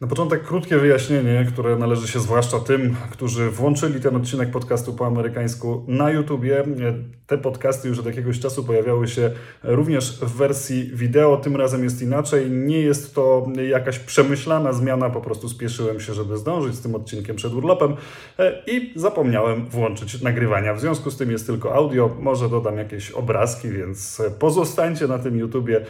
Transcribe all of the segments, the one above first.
Na początek krótkie wyjaśnienie, które należy się zwłaszcza tym, którzy włączyli ten odcinek podcastu po amerykańsku na YouTubie. Te podcasty już od jakiegoś czasu pojawiały się również w wersji wideo. Tym razem jest inaczej. Nie jest to jakaś przemyślana zmiana, po prostu spieszyłem się, żeby zdążyć z tym odcinkiem przed urlopem i zapomniałem włączyć nagrywania. W związku z tym jest tylko audio. Może dodam jakieś obrazki, więc pozostańcie na tym YouTubie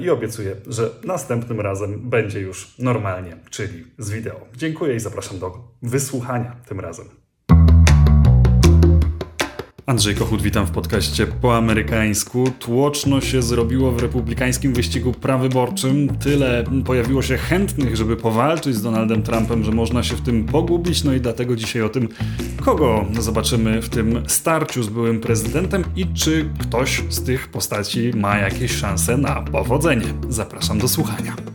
i obiecuję, że następnym razem będzie już normalnie czyli z wideo. Dziękuję i zapraszam do wysłuchania tym razem. Andrzej Kochut, witam w podcaście po amerykańsku. Tłoczno się zrobiło w republikańskim wyścigu prawyborczym. Tyle pojawiło się chętnych, żeby powalczyć z Donaldem Trumpem, że można się w tym pogubić. No i dlatego dzisiaj o tym, kogo zobaczymy w tym starciu z byłym prezydentem i czy ktoś z tych postaci ma jakieś szanse na powodzenie. Zapraszam do słuchania.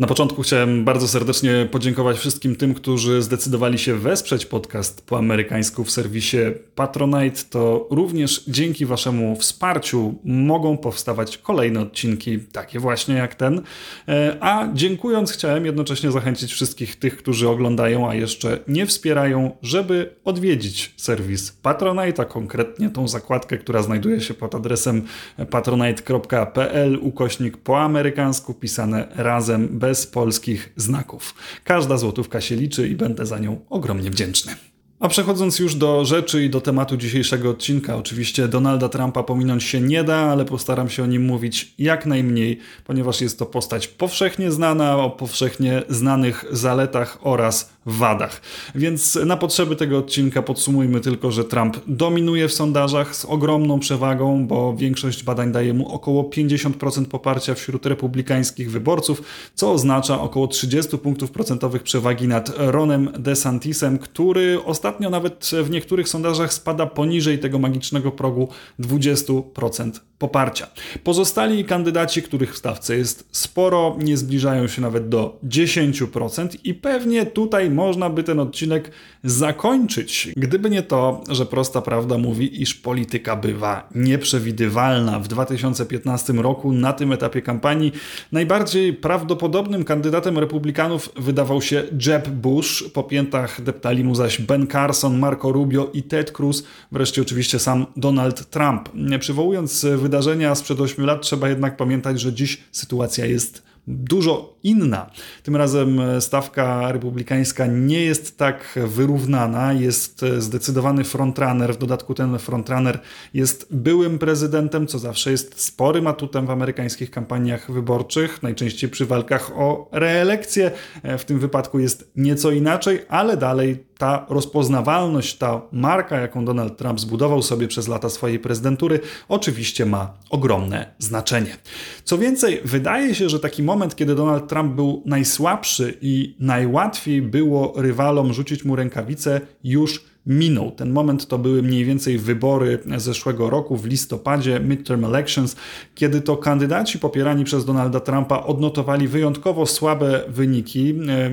Na początku chciałem bardzo serdecznie podziękować wszystkim tym, którzy zdecydowali się wesprzeć podcast po amerykańsku w serwisie Patronite. To również dzięki Waszemu wsparciu mogą powstawać kolejne odcinki, takie właśnie jak ten. E, a dziękując, chciałem jednocześnie zachęcić wszystkich tych, którzy oglądają, a jeszcze nie wspierają, żeby odwiedzić serwis Patronite, a konkretnie tą zakładkę, która znajduje się pod adresem patronite.pl ukośnik po amerykańsku, pisane razem bez bez polskich znaków. Każda złotówka się liczy i będę za nią ogromnie wdzięczny. A przechodząc już do rzeczy i do tematu dzisiejszego odcinka, oczywiście Donalda Trumpa pominąć się nie da, ale postaram się o nim mówić jak najmniej, ponieważ jest to postać powszechnie znana, o powszechnie znanych zaletach oraz wadach. Więc na potrzeby tego odcinka podsumujmy tylko, że Trump dominuje w sondażach z ogromną przewagą, bo większość badań daje mu około 50% poparcia wśród republikańskich wyborców, co oznacza około 30 punktów procentowych przewagi nad Ronem DeSantisem, który ostatnio nawet w niektórych sondażach spada poniżej tego magicznego progu 20% poparcia. Pozostali kandydaci, których w stawce jest sporo, nie zbliżają się nawet do 10% i pewnie tutaj można by ten odcinek zakończyć, gdyby nie to, że prosta prawda mówi, iż polityka bywa nieprzewidywalna. W 2015 roku na tym etapie kampanii najbardziej prawdopodobnym kandydatem republikanów wydawał się Jeb Bush, po piętach deptali mu zaś Ben Carson, Marco Rubio i Ted Cruz, wreszcie oczywiście sam Donald Trump. Przywołując wydarzenia sprzed 8 lat, trzeba jednak pamiętać, że dziś sytuacja jest dużo inna. Tym razem stawka republikańska nie jest tak wyrównana, jest zdecydowany frontrunner, w dodatku ten frontrunner jest byłym prezydentem, co zawsze jest sporym atutem w amerykańskich kampaniach wyborczych, najczęściej przy walkach o reelekcję. W tym wypadku jest nieco inaczej, ale dalej ta rozpoznawalność, ta marka, jaką Donald Trump zbudował sobie przez lata swojej prezydentury, oczywiście ma ogromne znaczenie. Co więcej, wydaje się, że taki moment, kiedy Donald Trump był najsłabszy i najłatwiej było rywalom rzucić mu rękawice, już minął. Ten moment to były mniej więcej wybory zeszłego roku w listopadzie, midterm elections, kiedy to kandydaci popierani przez Donalda Trumpa odnotowali wyjątkowo słabe wyniki. E,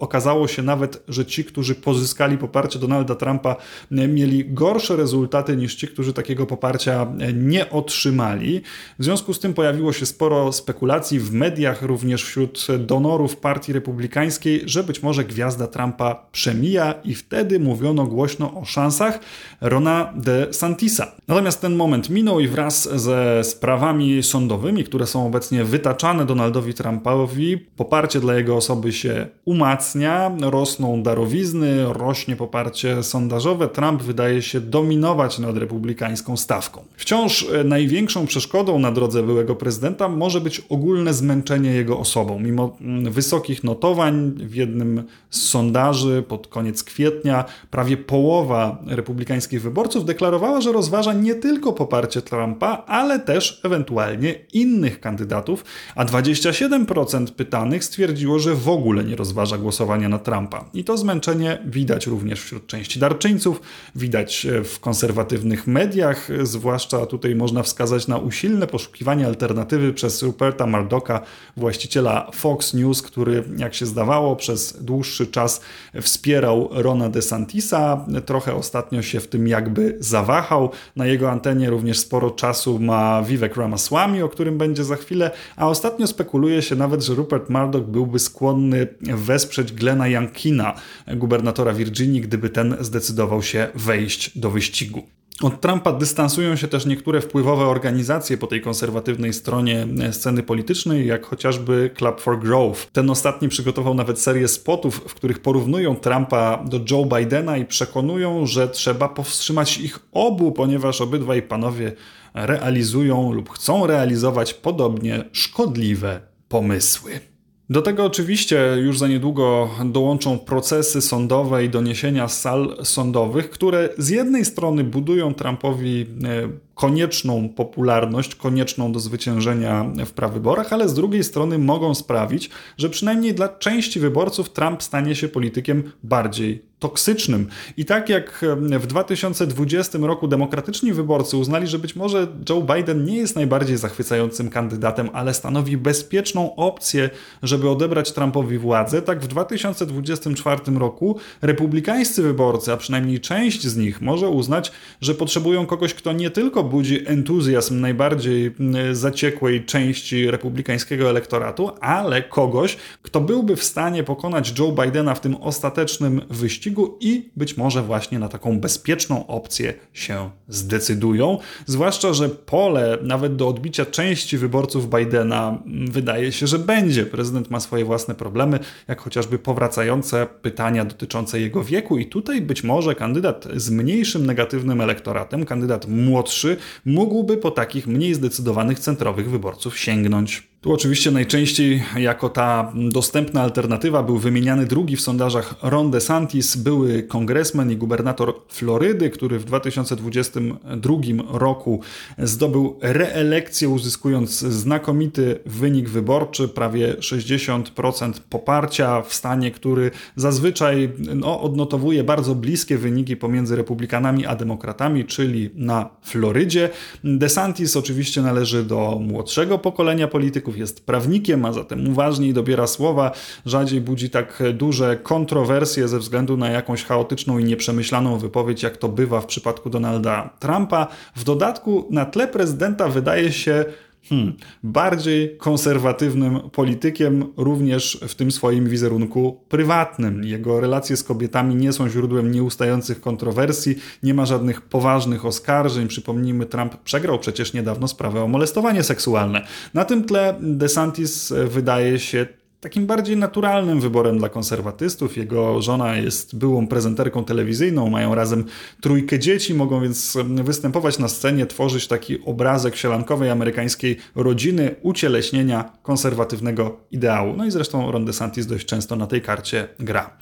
okazało się nawet, że ci, którzy pozyskali poparcie Donalda Trumpa, e, mieli gorsze rezultaty niż ci, którzy takiego poparcia e, nie otrzymali. W związku z tym pojawiło się sporo spekulacji w mediach, również wśród donorów Partii Republikańskiej, że być może gwiazda Trumpa przemija i wtedy mówiono głośno, głośno o szansach Rona de Santisa. Natomiast ten moment minął i wraz ze sprawami sądowymi, które są obecnie wytaczane Donaldowi Trumpowi, poparcie dla jego osoby się umacnia, rosną darowizny, rośnie poparcie sondażowe. Trump wydaje się dominować nad republikańską stawką. Wciąż największą przeszkodą na drodze byłego prezydenta może być ogólne zmęczenie jego osobą. Mimo wysokich notowań w jednym z sondaży pod koniec kwietnia prawie połowa republikańskich wyborców deklarowała, że rozważa nie tylko poparcie Trumpa, ale też ewentualnie innych kandydatów, a 27% pytanych stwierdziło, że w ogóle nie rozważa głosowania na Trumpa. I to zmęczenie widać również wśród części darczyńców, widać w konserwatywnych mediach, zwłaszcza tutaj można wskazać na usilne poszukiwanie alternatywy przez Ruperta Murdocha, właściciela Fox News, który, jak się zdawało, przez dłuższy czas wspierał Rona DeSantisa, trochę ostatnio się w tym jakby zawahał. Na jego antenie również sporo czasu ma Vivek Ramaswamy, o którym będzie za chwilę, a ostatnio spekuluje się nawet, że Rupert Murdoch byłby skłonny wesprzeć Glena Yankina, gubernatora Virginii, gdyby ten zdecydował się wejść do wyścigu. Od Trumpa dystansują się też niektóre wpływowe organizacje po tej konserwatywnej stronie sceny politycznej, jak chociażby Club for Growth. Ten ostatni przygotował nawet serię spotów, w których porównują Trumpa do Joe Bidena i przekonują, że trzeba powstrzymać ich obu, ponieważ obydwaj panowie realizują lub chcą realizować podobnie szkodliwe pomysły. Do tego oczywiście już za niedługo dołączą procesy sądowe i doniesienia z sal sądowych, które z jednej strony budują Trumpowi e, konieczną popularność, konieczną do zwyciężenia w prawyborach, ale z drugiej strony mogą sprawić, że przynajmniej dla części wyborców Trump stanie się politykiem bardziej toksycznym. I tak jak w 2020 roku demokratyczni wyborcy uznali, że być może Joe Biden nie jest najbardziej zachwycającym kandydatem, ale stanowi bezpieczną opcję, żeby odebrać Trumpowi władzę, tak w 2024 roku republikańscy wyborcy, a przynajmniej część z nich może uznać, że potrzebują kogoś, kto nie tylko budzi entuzjazm najbardziej zaciekłej części republikańskiego elektoratu, ale kogoś, kto byłby w stanie pokonać Joe Bidena w tym ostatecznym wyścigu i być może właśnie na taką bezpieczną opcję się zdecydują. Zwłaszcza, że pole nawet do odbicia części wyborców Bidena wydaje się, że będzie. Prezydent ma swoje własne problemy, jak chociażby powracające pytania dotyczące jego wieku, i tutaj być może kandydat z mniejszym negatywnym elektoratem, kandydat młodszy, mógłby po takich mniej zdecydowanych centrowych wyborców sięgnąć. Tu oczywiście najczęściej jako ta dostępna alternatywa był wymieniany drugi w sondażach Ron DeSantis, były kongresmen i gubernator Florydy, który w 2022 roku zdobył reelekcję, uzyskując znakomity wynik wyborczy, prawie 60% poparcia w stanie, który zazwyczaj no, odnotowuje bardzo bliskie wyniki pomiędzy republikanami a demokratami, czyli na Florydzie. DeSantis oczywiście należy do młodszego pokolenia polityków, jest prawnikiem, a zatem uważniej dobiera słowa, rzadziej budzi tak duże kontrowersje ze względu na jakąś chaotyczną i nieprzemyślaną wypowiedź, jak to bywa w przypadku Donalda Trumpa. W dodatku na tle prezydenta wydaje się Hmm, bardziej konserwatywnym politykiem, również w tym swoim wizerunku prywatnym. Jego relacje z kobietami nie są źródłem nieustających kontrowersji, nie ma żadnych poważnych oskarżeń. Przypomnijmy, Trump przegrał przecież niedawno sprawę o molestowanie seksualne. Na tym tle DeSantis wydaje się takim bardziej naturalnym wyborem dla konserwatystów. Jego żona jest byłą prezenterką telewizyjną, mają razem trójkę dzieci, mogą więc występować na scenie, tworzyć taki obrazek sielankowej amerykańskiej rodziny, ucieleśnienia konserwatywnego ideału. No i zresztą Ron DeSantis dość często na tej karcie gra.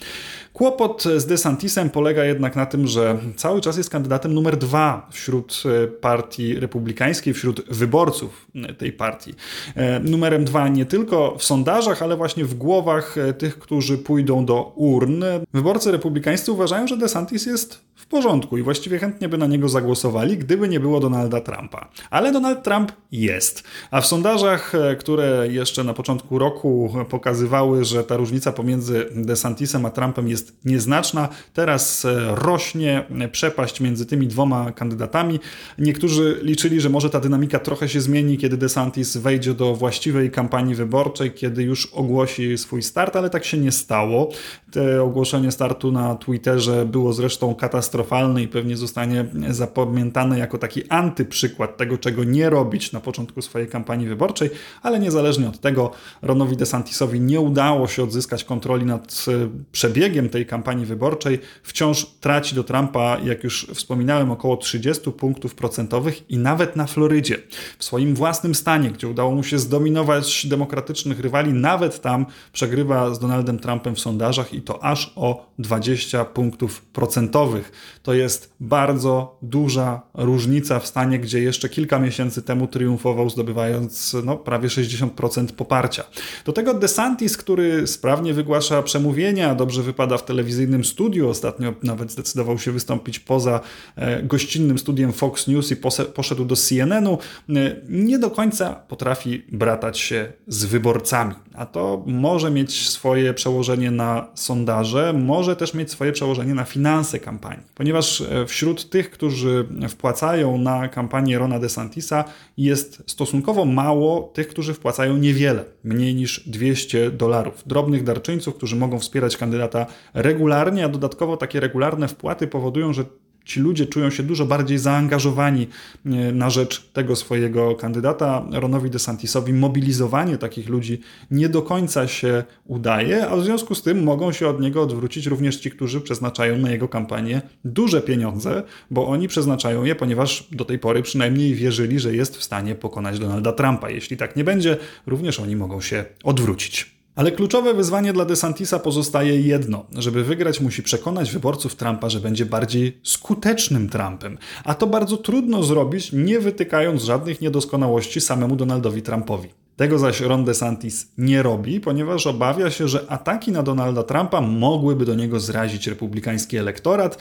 Kłopot z DeSantisem polega jednak na tym, że cały czas jest kandydatem numer dwa wśród e, partii republikańskiej, wśród wyborców e, tej partii. E, numerem dwa nie tylko w sondażach, ale właśnie w głowach tych, którzy pójdą do urn. Wyborcy republikańscy uważają, że DeSantis jest w porządku i właściwie chętnie by na niego zagłosowali, gdyby nie było Donalda Trumpa. Ale Donald Trump jest. A w sondażach, które jeszcze na początku roku pokazywały, że ta różnica pomiędzy DeSantisem a Trumpem jest nieznaczna. Teraz e, rośnie przepaść między tymi dwoma kandydatami. Niektórzy liczyli, że może ta dynamika trochę się zmieni, kiedy DeSantis wejdzie do właściwej kampanii wyborczej, kiedy już ogłosi swój start, ale tak się nie stało. Te ogłoszenie startu na Twitterze było zresztą katastrofalne i pewnie zostanie zapamiętane jako taki antyprzykład tego, czego nie robić na początku swojej kampanii wyborczej, ale niezależnie od tego Ronowi DeSantisowi nie udało się odzyskać kontroli nad e, przebiegiem tej tej kampanii wyborczej wciąż traci do Trumpa, jak już wspominałem, około 30 punktów procentowych i nawet na Florydzie, w swoim własnym stanie, gdzie udało mu się zdominować demokratycznych rywali, nawet tam przegrywa z Donaldem Trumpem w sondażach i to aż o 20 punktów procentowych. To jest bardzo duża różnica w stanie, gdzie jeszcze kilka miesięcy temu triumfował, zdobywając no, prawie 60% poparcia. Do tego DeSantis, który sprawnie wygłasza przemówienia, dobrze wypada w telewizyjnym studiu. Ostatnio nawet zdecydował się wystąpić poza e, gościnnym studiem Fox News i poszedł do CNN-u. E, nie do końca potrafi bratać się z wyborcami. A to może mieć swoje przełożenie na sondaże, może też mieć swoje przełożenie na finanse kampanii. Ponieważ e, wśród tych, którzy wpłacają na kampanię Rona DeSantisa jest stosunkowo mało tych, którzy wpłacają niewiele, mniej niż 200 dolarów. Drobnych darczyńców, którzy mogą wspierać kandydata regularnie, a dodatkowo takie regularne wpłaty powodują, że ci ludzie czują się dużo bardziej zaangażowani e, na rzecz tego swojego kandydata. Ronowi DeSantisowi mobilizowanie takich ludzi nie do końca się udaje, a w związku z tym mogą się od niego odwrócić również ci, którzy przeznaczają na jego kampanię duże pieniądze, bo oni przeznaczają je, ponieważ do tej pory przynajmniej wierzyli, że jest w stanie pokonać Donalda Trumpa. Jeśli tak nie będzie, również oni mogą się odwrócić. Ale kluczowe wyzwanie dla DeSantisa pozostaje jedno. Żeby wygrać, musi przekonać wyborców Trumpa, że będzie bardziej skutecznym Trumpem. A to bardzo trudno zrobić, nie wytykając żadnych niedoskonałości samemu Donaldowi Trumpowi. Tego zaś Ron DeSantis nie robi, ponieważ obawia się, że ataki na Donalda Trumpa mogłyby do niego zrazić republikański elektorat,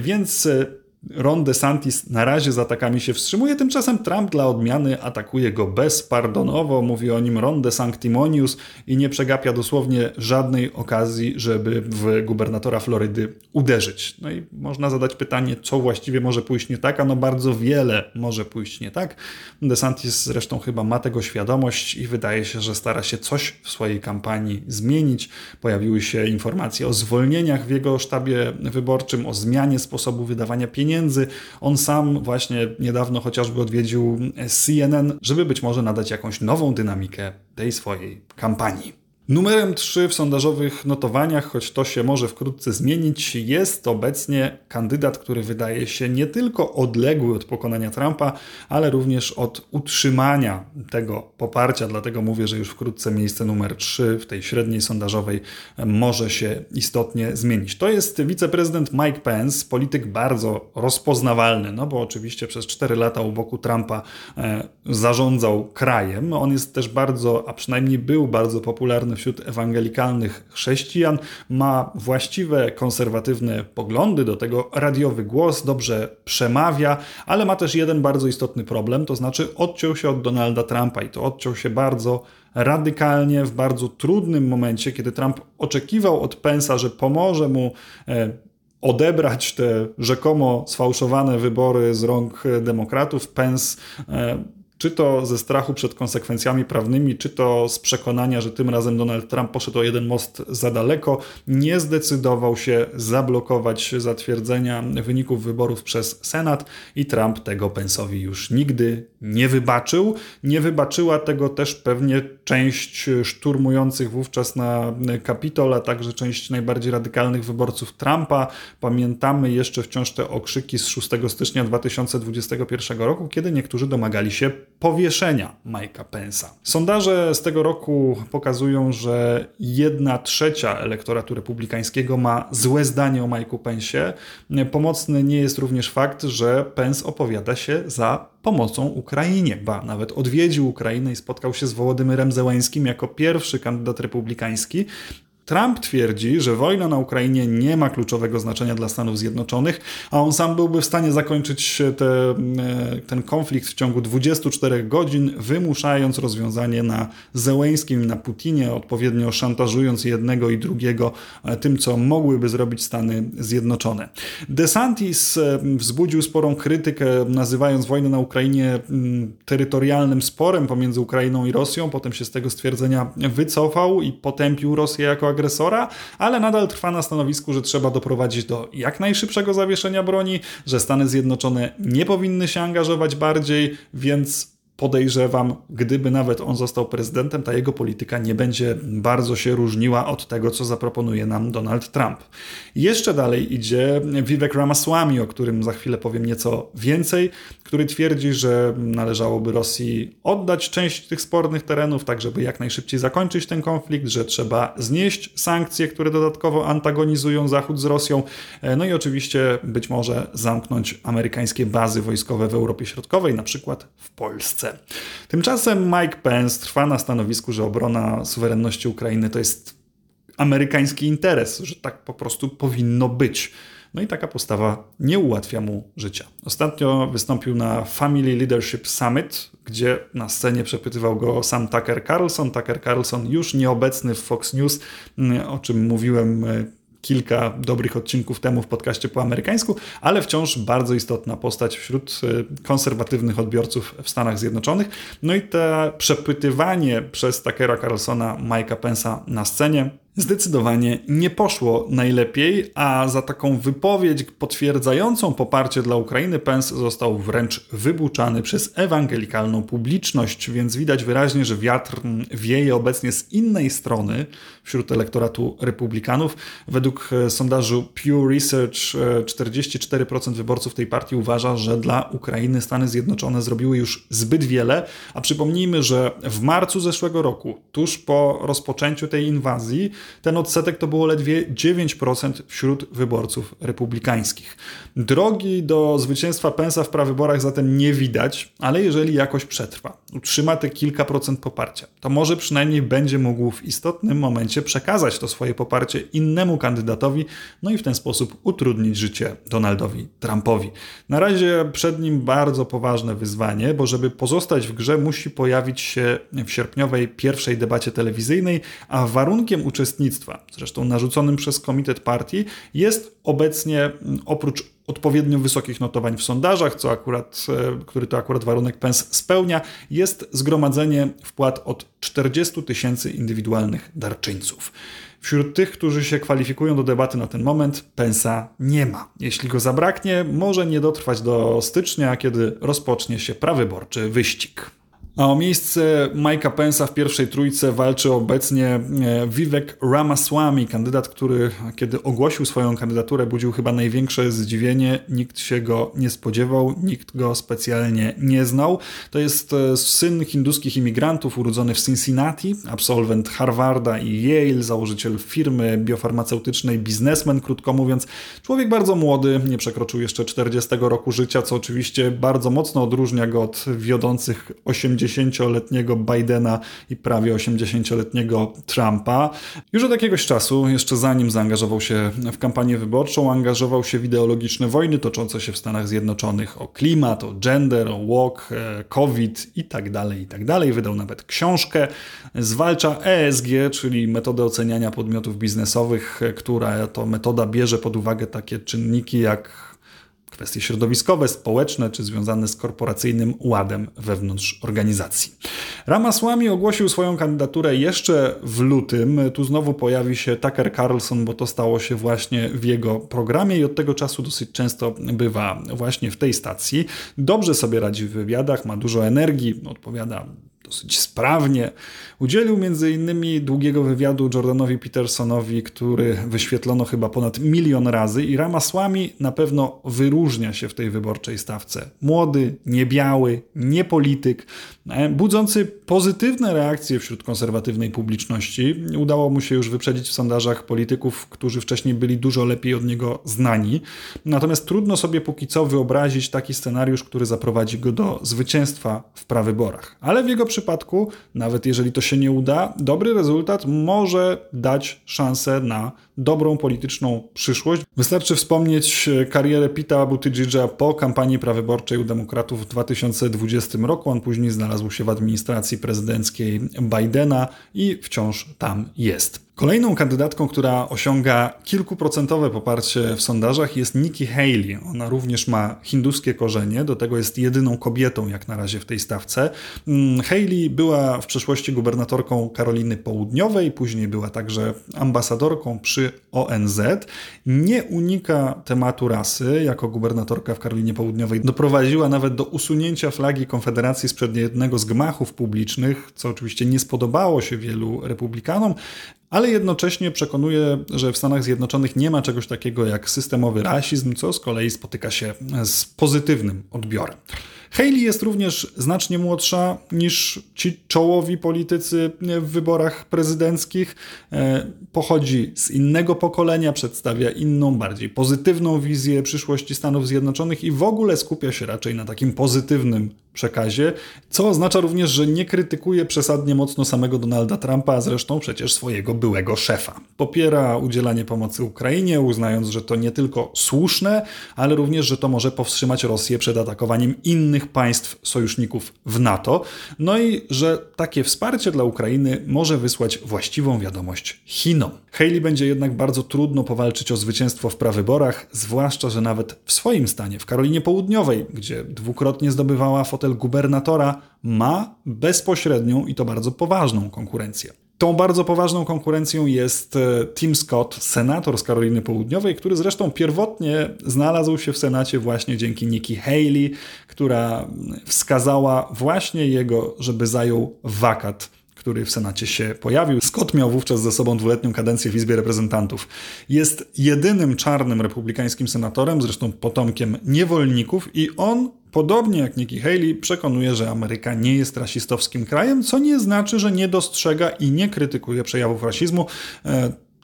więc Ron DeSantis na razie z atakami się wstrzymuje, tymczasem Trump dla odmiany atakuje go bezpardonowo, mówi o nim Ron DeSanctimonius i nie przegapia dosłownie żadnej okazji, żeby w gubernatora Florydy uderzyć. No i można zadać pytanie, co właściwie może pójść nie tak, a no bardzo wiele może pójść nie tak. DeSantis zresztą chyba ma tego świadomość i wydaje się, że stara się coś w swojej kampanii zmienić. Pojawiły się informacje o zwolnieniach w jego sztabie wyborczym, o zmianie sposobu wydawania pieniędzy, pieniędzy. On sam właśnie niedawno chociażby odwiedził CNN, żeby być może nadać jakąś nową dynamikę tej swojej kampanii. Numerem 3 w sondażowych notowaniach, choć to się może wkrótce zmienić, jest obecnie kandydat, który wydaje się nie tylko odległy od pokonania Trumpa, ale również od utrzymania tego poparcia. Dlatego mówię, że już wkrótce miejsce numer 3 w tej średniej sondażowej może się istotnie zmienić. To jest wiceprezydent Mike Pence, polityk bardzo rozpoznawalny, no bo oczywiście przez 4 lata u boku Trumpa e, zarządzał krajem. On jest też bardzo, a przynajmniej był bardzo popularny wśród ewangelikalnych chrześcijan, ma właściwe konserwatywne poglądy, do tego radiowy głos, dobrze przemawia, ale ma też jeden bardzo istotny problem, to znaczy odciął się od Donalda Trumpa i to odciął się bardzo radykalnie w bardzo trudnym momencie, kiedy Trump oczekiwał od Pensa, że pomoże mu e, odebrać te rzekomo sfałszowane wybory z rąk demokratów. Pence e, czy to ze strachu przed konsekwencjami prawnymi, czy to z przekonania, że tym razem Donald Trump poszedł o jeden most za daleko, nie zdecydował się zablokować zatwierdzenia wyników wyborów przez Senat i Trump tego Pence'owi już nigdy nie wybaczył. Nie wybaczyła tego też pewnie część szturmujących wówczas na Kapitol, a także część najbardziej radykalnych wyborców Trumpa. Pamiętamy jeszcze wciąż te okrzyki z 6 stycznia 2021 roku, kiedy niektórzy domagali się powieszenia Mike'a Pence'a. Sondaże z tego roku pokazują, że jedna trzecia elektoratu republikańskiego ma złe zdanie o Mike'u Pence'ie. Pomocny nie jest również fakt, że Pence opowiada się za pomocą Ukrainie, ba nawet odwiedził Ukrainę i spotkał się z Wołodymyrem Zełańskim jako pierwszy kandydat republikański, Trump twierdzi, że wojna na Ukrainie nie ma kluczowego znaczenia dla Stanów Zjednoczonych, a on sam byłby w stanie zakończyć te, e, ten konflikt w ciągu 24 godzin, wymuszając rozwiązanie na Zełeńskim, na Putinie, odpowiednio szantażując jednego i drugiego e, tym, co mogłyby zrobić Stany Zjednoczone. DeSantis e, wzbudził sporą krytykę, nazywając wojnę na Ukrainie terytorialnym sporem pomiędzy Ukrainą i Rosją. Potem się z tego stwierdzenia wycofał i potępił Rosję jako agresora, ale nadal trwa na stanowisku, że trzeba doprowadzić do jak najszybszego zawieszenia broni, że Stany Zjednoczone nie powinny się angażować bardziej, więc podejrzewam, gdyby nawet on został prezydentem, ta jego polityka nie będzie bardzo się różniła od tego, co zaproponuje nam Donald Trump. Jeszcze dalej idzie Vivek Ramaswamy, o którym za chwilę powiem nieco więcej, który twierdzi, że należałoby Rosji oddać część tych spornych terenów, tak żeby jak najszybciej zakończyć ten konflikt, że trzeba znieść sankcje, które dodatkowo antagonizują Zachód z Rosją, no i oczywiście być może zamknąć amerykańskie bazy wojskowe w Europie Środkowej, na przykład w Polsce. Tymczasem Mike Pence trwa na stanowisku, że obrona suwerenności Ukrainy to jest amerykański interes, że tak po prostu powinno być. No i taka postawa nie ułatwia mu życia. Ostatnio wystąpił na Family Leadership Summit, gdzie na scenie przepytywał go sam Tucker Carlson. Tucker Carlson już nieobecny w Fox News, o czym mówiłem kilka dobrych odcinków temu w podcaście po amerykańsku, ale wciąż bardzo istotna postać wśród e, konserwatywnych odbiorców w Stanach Zjednoczonych. No i to przepytywanie przez Tuckera Carlsona Mike'a Pence'a na scenie zdecydowanie nie poszło najlepiej, a za taką wypowiedź potwierdzającą poparcie dla Ukrainy Pence został wręcz wybuczany przez ewangelikalną publiczność, więc widać wyraźnie, że wiatr wieje obecnie z innej strony wśród elektoratu republikanów. Według e, sondażu Pew Research 44% e, wyborców tej partii uważa, że dla Ukrainy Stany Zjednoczone zrobiły już zbyt wiele, a przypomnijmy, że w marcu zeszłego roku, tuż po rozpoczęciu tej inwazji, ten odsetek to było ledwie 9% wśród wyborców republikańskich. Drogi do zwycięstwa Pensa w prawyborach zatem nie widać, ale jeżeli jakoś przetrwa, utrzyma te kilka procent poparcia, to może przynajmniej będzie mógł w istotnym momencie przekazać to swoje poparcie innemu kandydatowi, no i w ten sposób utrudnić życie Donaldowi Trumpowi. Na razie przed nim bardzo poważne wyzwanie, bo żeby pozostać w grze, musi pojawić się w sierpniowej pierwszej debacie telewizyjnej, a warunkiem uczestnictwa uczestnictwa, zresztą narzuconym przez Komitet Partii, jest obecnie mm, oprócz odpowiednio wysokich notowań w sondażach, co akurat, e, który to akurat warunek Pence spełnia, jest zgromadzenie wpłat od 40 tysięcy indywidualnych darczyńców. Wśród tych, którzy się kwalifikują do debaty na ten moment, Pensa nie ma. Jeśli go zabraknie, może nie dotrwać do stycznia, kiedy rozpocznie się prawyborczy wyścig. A o miejsce Mike'a Pence'a w pierwszej trójce walczy obecnie e, Vivek Ramaswamy, kandydat, który kiedy ogłosił swoją kandydaturę budził chyba największe zdziwienie. Nikt się go nie spodziewał, nikt go specjalnie nie znał. To jest e, syn hinduskich imigrantów urodzony w Cincinnati, absolwent Harvarda i Yale, założyciel firmy biofarmaceutycznej, biznesmen, krótko mówiąc. Człowiek bardzo młody, nie przekroczył jeszcze 40 roku życia, co oczywiście bardzo mocno odróżnia go od wiodących 80 80-letniego Bidena i prawie 80-letniego Trumpa. Już od jakiegoś czasu, jeszcze zanim zaangażował się w kampanię wyborczą, angażował się w ideologiczne wojny toczące się w Stanach Zjednoczonych o klimat, o gender, o walk, e, COVID i tak dalej, i tak. Wydał nawet książkę. Zwalcza ESG, czyli metodę oceniania podmiotów biznesowych, e, która to metoda bierze pod uwagę takie czynniki jak kwestie środowiskowe, społeczne czy związane z korporacyjnym ładem wewnątrz organizacji. Ramaswamy ogłosił swoją kandydaturę jeszcze w lutym. Tu znowu pojawi się Tucker Carlson, bo to stało się właśnie w jego programie i od tego czasu dosyć często bywa właśnie w tej stacji. Dobrze sobie radzi w wywiadach, ma dużo energii, odpowiada dosyć sprawnie. Udzielił m.in. długiego wywiadu Jordanowi Petersonowi, który wyświetlono chyba ponad milion razy i Ramaswamy na pewno wyróżnia się w tej wyborczej stawce. Młody, niebiały, niepolityk, e, budzący pozytywne reakcje wśród konserwatywnej publiczności. Udało mu się już wyprzedzić w sondażach polityków, którzy wcześniej byli dużo lepiej od niego znani. Natomiast trudno sobie póki co wyobrazić taki scenariusz, który zaprowadzi go do zwycięstwa w prawyborach. Ale w jego przypadku, nawet jeżeli to się nie uda, dobry rezultat może dać szansę na dobrą polityczną przyszłość. Wystarczy wspomnieć karierę Pita Buttigiega po kampanii prawyborczej u demokratów w 2020 roku. On później znalazł się w administracji prezydenckiej Bidena i wciąż tam jest. Kolejną kandydatką, która osiąga kilkuprocentowe poparcie w sondażach jest Nikki Haley. Ona również ma hinduskie korzenie, do tego jest jedyną kobietą jak na razie w tej stawce. Mm, Haley była w przeszłości gubernatorką Karoliny Południowej, później była także ambasadorką przy ONZ. Nie unika tematu rasy. Jako gubernatorka w Karolinie Południowej doprowadziła nawet do usunięcia flagi Konfederacji sprzed jednego z gmachów publicznych, co oczywiście nie spodobało się wielu republikanom, ale jednocześnie przekonuje, że w Stanach Zjednoczonych nie ma czegoś takiego jak systemowy rasizm, co z kolei spotyka się z pozytywnym odbiorem. Haley jest również znacznie młodsza niż ci czołowi politycy w wyborach prezydenckich. E, pochodzi z innego pokolenia, przedstawia inną, bardziej pozytywną wizję przyszłości Stanów Zjednoczonych i w ogóle skupia się raczej na takim pozytywnym przekazie, co oznacza również, że nie krytykuje przesadnie mocno samego Donalda Trumpa, a zresztą przecież swojego byłego szefa. Popiera udzielanie pomocy Ukrainie, uznając, że to nie tylko słuszne, ale również, że to może powstrzymać Rosję przed atakowaniem innych państw sojuszników w NATO, no i że takie wsparcie dla Ukrainy może wysłać właściwą wiadomość Chinom. Haley będzie jednak bardzo trudno powalczyć o zwycięstwo w prawyborach, zwłaszcza, że nawet w swoim stanie, w Karolinie Południowej, gdzie dwukrotnie zdobywała gubernatora, ma bezpośrednią i to bardzo poważną konkurencję. Tą bardzo poważną konkurencją jest e, Tim Scott, senator z Karoliny Południowej, który zresztą pierwotnie znalazł się w Senacie właśnie dzięki Nikki Haley, która wskazała właśnie jego, żeby zajął wakat który w Senacie się pojawił. Scott miał wówczas ze sobą dwuletnią kadencję w Izbie Reprezentantów. Jest jedynym czarnym republikańskim senatorem, zresztą potomkiem niewolników, i on Podobnie jak Nikki Haley przekonuje, że Ameryka nie jest rasistowskim krajem, co nie znaczy, że nie dostrzega i nie krytykuje przejawów rasizmu.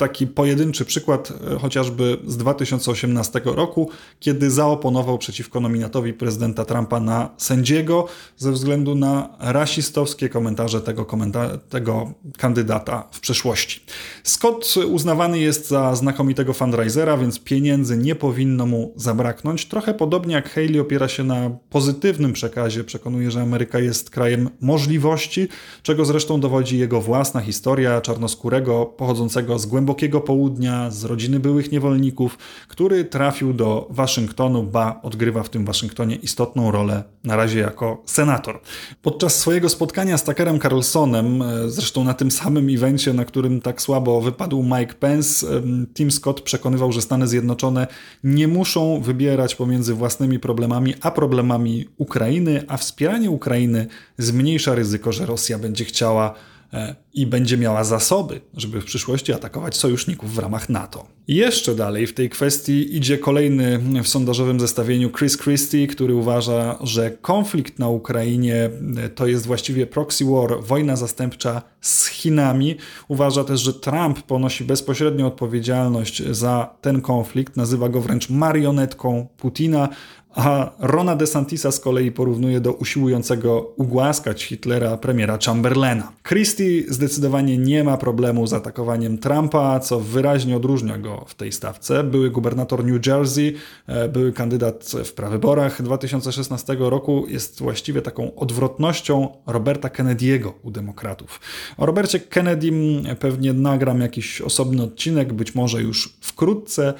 Taki pojedynczy przykład e, chociażby z 2018 roku, kiedy zaoponował przeciwko nominatowi prezydenta Trumpa na sędziego ze względu na rasistowskie komentarze tego, komenta tego kandydata w przeszłości. Scott uznawany jest za znakomitego fundraisera, więc pieniędzy nie powinno mu zabraknąć. Trochę podobnie jak Haley opiera się na pozytywnym przekazie, przekonuje, że Ameryka jest krajem możliwości, czego zresztą dowodzi jego własna historia czarnoskórego pochodzącego z głębokiego głębokiego południa, z rodziny byłych niewolników, który trafił do Waszyngtonu, ba odgrywa w tym Waszyngtonie istotną rolę na razie jako senator. Podczas swojego spotkania z Tuckerem Carlsonem, e, zresztą na tym samym evencie, na którym tak słabo wypadł Mike Pence, Tim Scott przekonywał, że Stany Zjednoczone nie muszą wybierać pomiędzy własnymi problemami a problemami Ukrainy, a wspieranie Ukrainy zmniejsza ryzyko, że Rosja będzie chciała i będzie miała zasoby, żeby w przyszłości atakować sojuszników w ramach NATO. Jeszcze dalej w tej kwestii idzie kolejny w sondażowym zestawieniu Chris Christie, który uważa, że konflikt na Ukrainie e, to jest właściwie proxy war, wojna zastępcza z Chinami. Uważa też, że Trump ponosi bezpośrednią odpowiedzialność za ten konflikt, nazywa go wręcz marionetką Putina, a Rona DeSantisa z kolei porównuje do usiłującego ugłaskać Hitlera premiera Chamberlaina. Christie zdecydowanie nie ma problemu z atakowaniem Trumpa, co wyraźnie odróżnia go w tej stawce. Były gubernator New Jersey, e, były kandydat w prawyborach 2016 roku, jest właściwie taką odwrotnością Roberta Kennedy'ego u demokratów. O Robercie Kennedy pewnie nagram jakiś osobny odcinek, być może już wkrótce,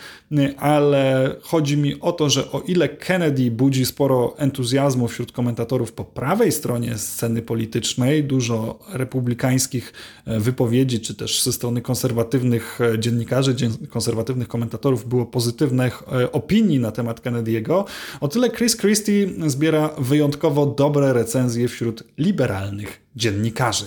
ale chodzi mi o to, że o ile Kennedy Kennedy budzi sporo entuzjazmu wśród komentatorów po prawej stronie sceny politycznej, dużo republikańskich e, wypowiedzi, czy też ze strony konserwatywnych e, dziennikarzy, konserwatywnych komentatorów było pozytywnych e, opinii na temat Kennedy'ego, o tyle Chris Christie zbiera wyjątkowo dobre recenzje wśród liberalnych dziennikarzy.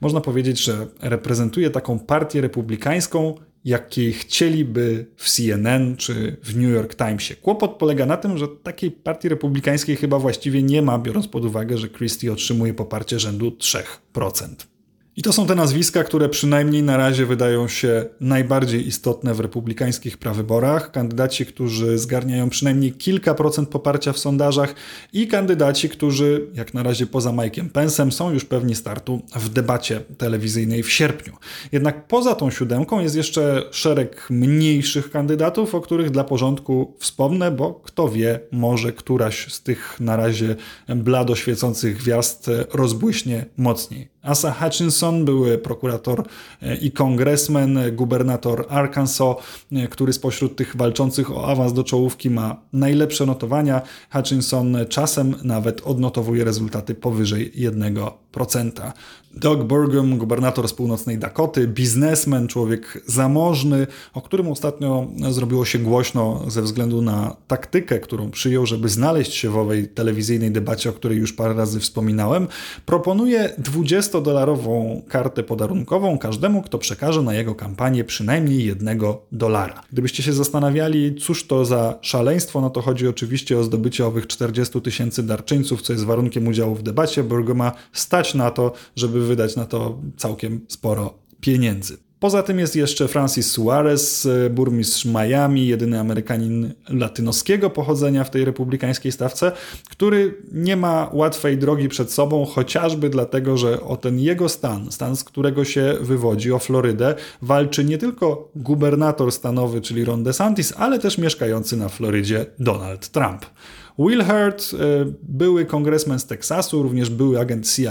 Można powiedzieć, że reprezentuje taką partię republikańską, jakiej chcieliby w CNN czy w New York Timesie. Kłopot polega na tym, że takiej partii republikańskiej chyba właściwie nie ma, biorąc pod uwagę, że Christie otrzymuje poparcie rzędu 3%. I to są te nazwiska, które przynajmniej na razie wydają się najbardziej istotne w republikańskich prawyborach. Kandydaci, którzy zgarniają przynajmniej kilka procent poparcia w sondażach i kandydaci, którzy, jak na razie poza Mike'iem Pence'em, są już pewni startu w debacie telewizyjnej w sierpniu. Jednak poza tą siódemką jest jeszcze szereg mniejszych kandydatów, o których dla porządku wspomnę, bo kto wie, może któraś z tych na razie blado świecących gwiazd rozbłyśnie mocniej. Asa Hutchinson, były prokurator e, i kongresmen, gubernator Arkansas, e, który spośród tych walczących o awans do czołówki ma najlepsze notowania. Hutchinson czasem nawet odnotowuje rezultaty powyżej 1%. Doug Burgum, gubernator z północnej Dakoty, biznesmen, człowiek zamożny, o którym ostatnio zrobiło się głośno ze względu na taktykę, którą przyjął, żeby znaleźć się w owej telewizyjnej debacie, o której już parę razy wspominałem, proponuje 20-dolarową kartę podarunkową każdemu, kto przekaże na jego kampanię przynajmniej jednego dolara. Gdybyście się zastanawiali, cóż to za szaleństwo, no to chodzi oczywiście o zdobycie owych 40 tysięcy darczyńców, co jest warunkiem udziału w debacie. Burguma stać na to, żeby wydać na to całkiem sporo pieniędzy. Poza tym jest jeszcze Francis Suarez, e, burmistrz Miami, jedyny Amerykanin latynoskiego pochodzenia w tej republikańskiej stawce, który nie ma łatwej drogi przed sobą, chociażby dlatego, że o ten jego stan, stan z którego się wywodzi, o Florydę, walczy nie tylko gubernator stanowy, czyli Ron DeSantis, ale też mieszkający na Florydzie Donald Trump. Will Hurt, e, były kongresmen z Teksasu, również były agent CIA,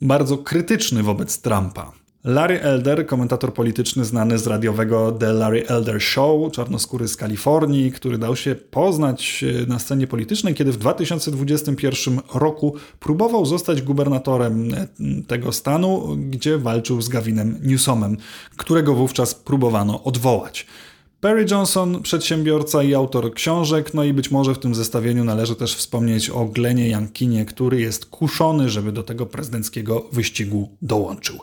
bardzo krytyczny wobec Trumpa. Larry Elder, komentator polityczny znany z radiowego The Larry Elder Show, czarnoskóry z Kalifornii, który dał się poznać e, na scenie politycznej, kiedy w 2021 roku próbował zostać gubernatorem e, tego stanu, gdzie walczył z Gavinem Newsomem, którego wówczas próbowano odwołać. Perry Johnson, przedsiębiorca i autor książek, no i być może w tym zestawieniu należy też wspomnieć o Glenie Jankinie, który jest kuszony, żeby do tego prezydenckiego wyścigu dołączył.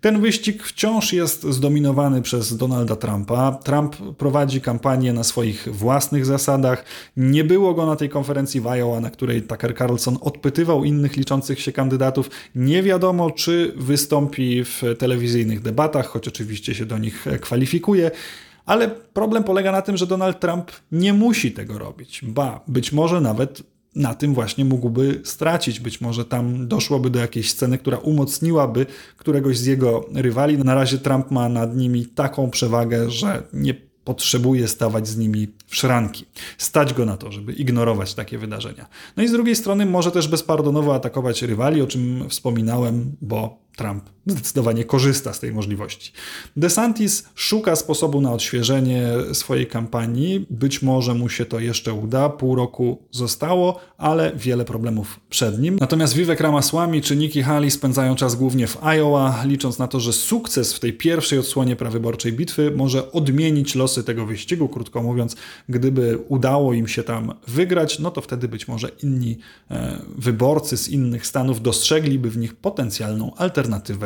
Ten wyścig wciąż jest zdominowany przez Donalda Trumpa. Trump prowadzi kampanię na swoich własnych zasadach. Nie było go na tej konferencji w Iowa, na której Tucker Carlson odpytywał innych liczących się kandydatów. Nie wiadomo, czy wystąpi w telewizyjnych debatach, choć oczywiście się do nich kwalifikuje. Ale problem polega na tym, że Donald Trump nie musi tego robić. Ba, być może nawet na tym właśnie mógłby stracić. Być może tam doszłoby do jakiejś sceny, która umocniłaby któregoś z jego rywali. Na razie Trump ma nad nimi taką przewagę, że nie potrzebuje stawać z nimi w szranki. Stać go na to, żeby ignorować takie wydarzenia. No i z drugiej strony może też bezpardonowo atakować rywali, o czym wspominałem, bo Trump zdecydowanie korzysta z tej możliwości. DeSantis szuka sposobu na odświeżenie swojej kampanii. Być może mu się to jeszcze uda. Pół roku zostało, ale wiele problemów przed nim. Natomiast Vivek Ramaswamy czy Nikki Haley spędzają czas głównie w Iowa, licząc na to, że sukces w tej pierwszej odsłonie prawyborczej bitwy może odmienić losy tego wyścigu. Krótko mówiąc, gdyby udało im się tam wygrać, no to wtedy być może inni e, wyborcy z innych stanów dostrzegliby w nich potencjalną alternatywę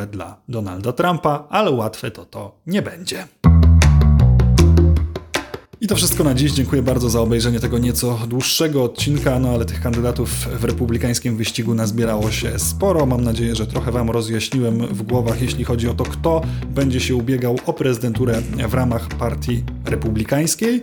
dla Donalda Trumpa, ale łatwe to to nie będzie. I to wszystko na dziś. Dziękuję bardzo za obejrzenie tego nieco dłuższego odcinka, no ale tych kandydatów w republikańskim wyścigu nazbierało się sporo. Mam nadzieję, że trochę Wam rozjaśniłem w głowach, jeśli chodzi o to, kto będzie się ubiegał o prezydenturę w ramach partii republikańskiej.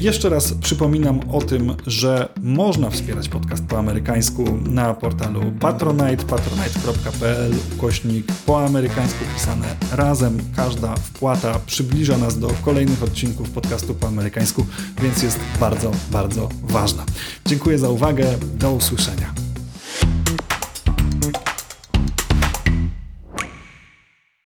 Jeszcze raz przypominam o tym, że można wspierać podcast po amerykańsku na portalu Patronite, patronite.pl, ukośnik po amerykańsku pisane razem. Każda wpłata przybliża nas do kolejnych odcinków podcastu po amerykańsku, więc jest bardzo, bardzo ważna. Dziękuję za uwagę. Do usłyszenia.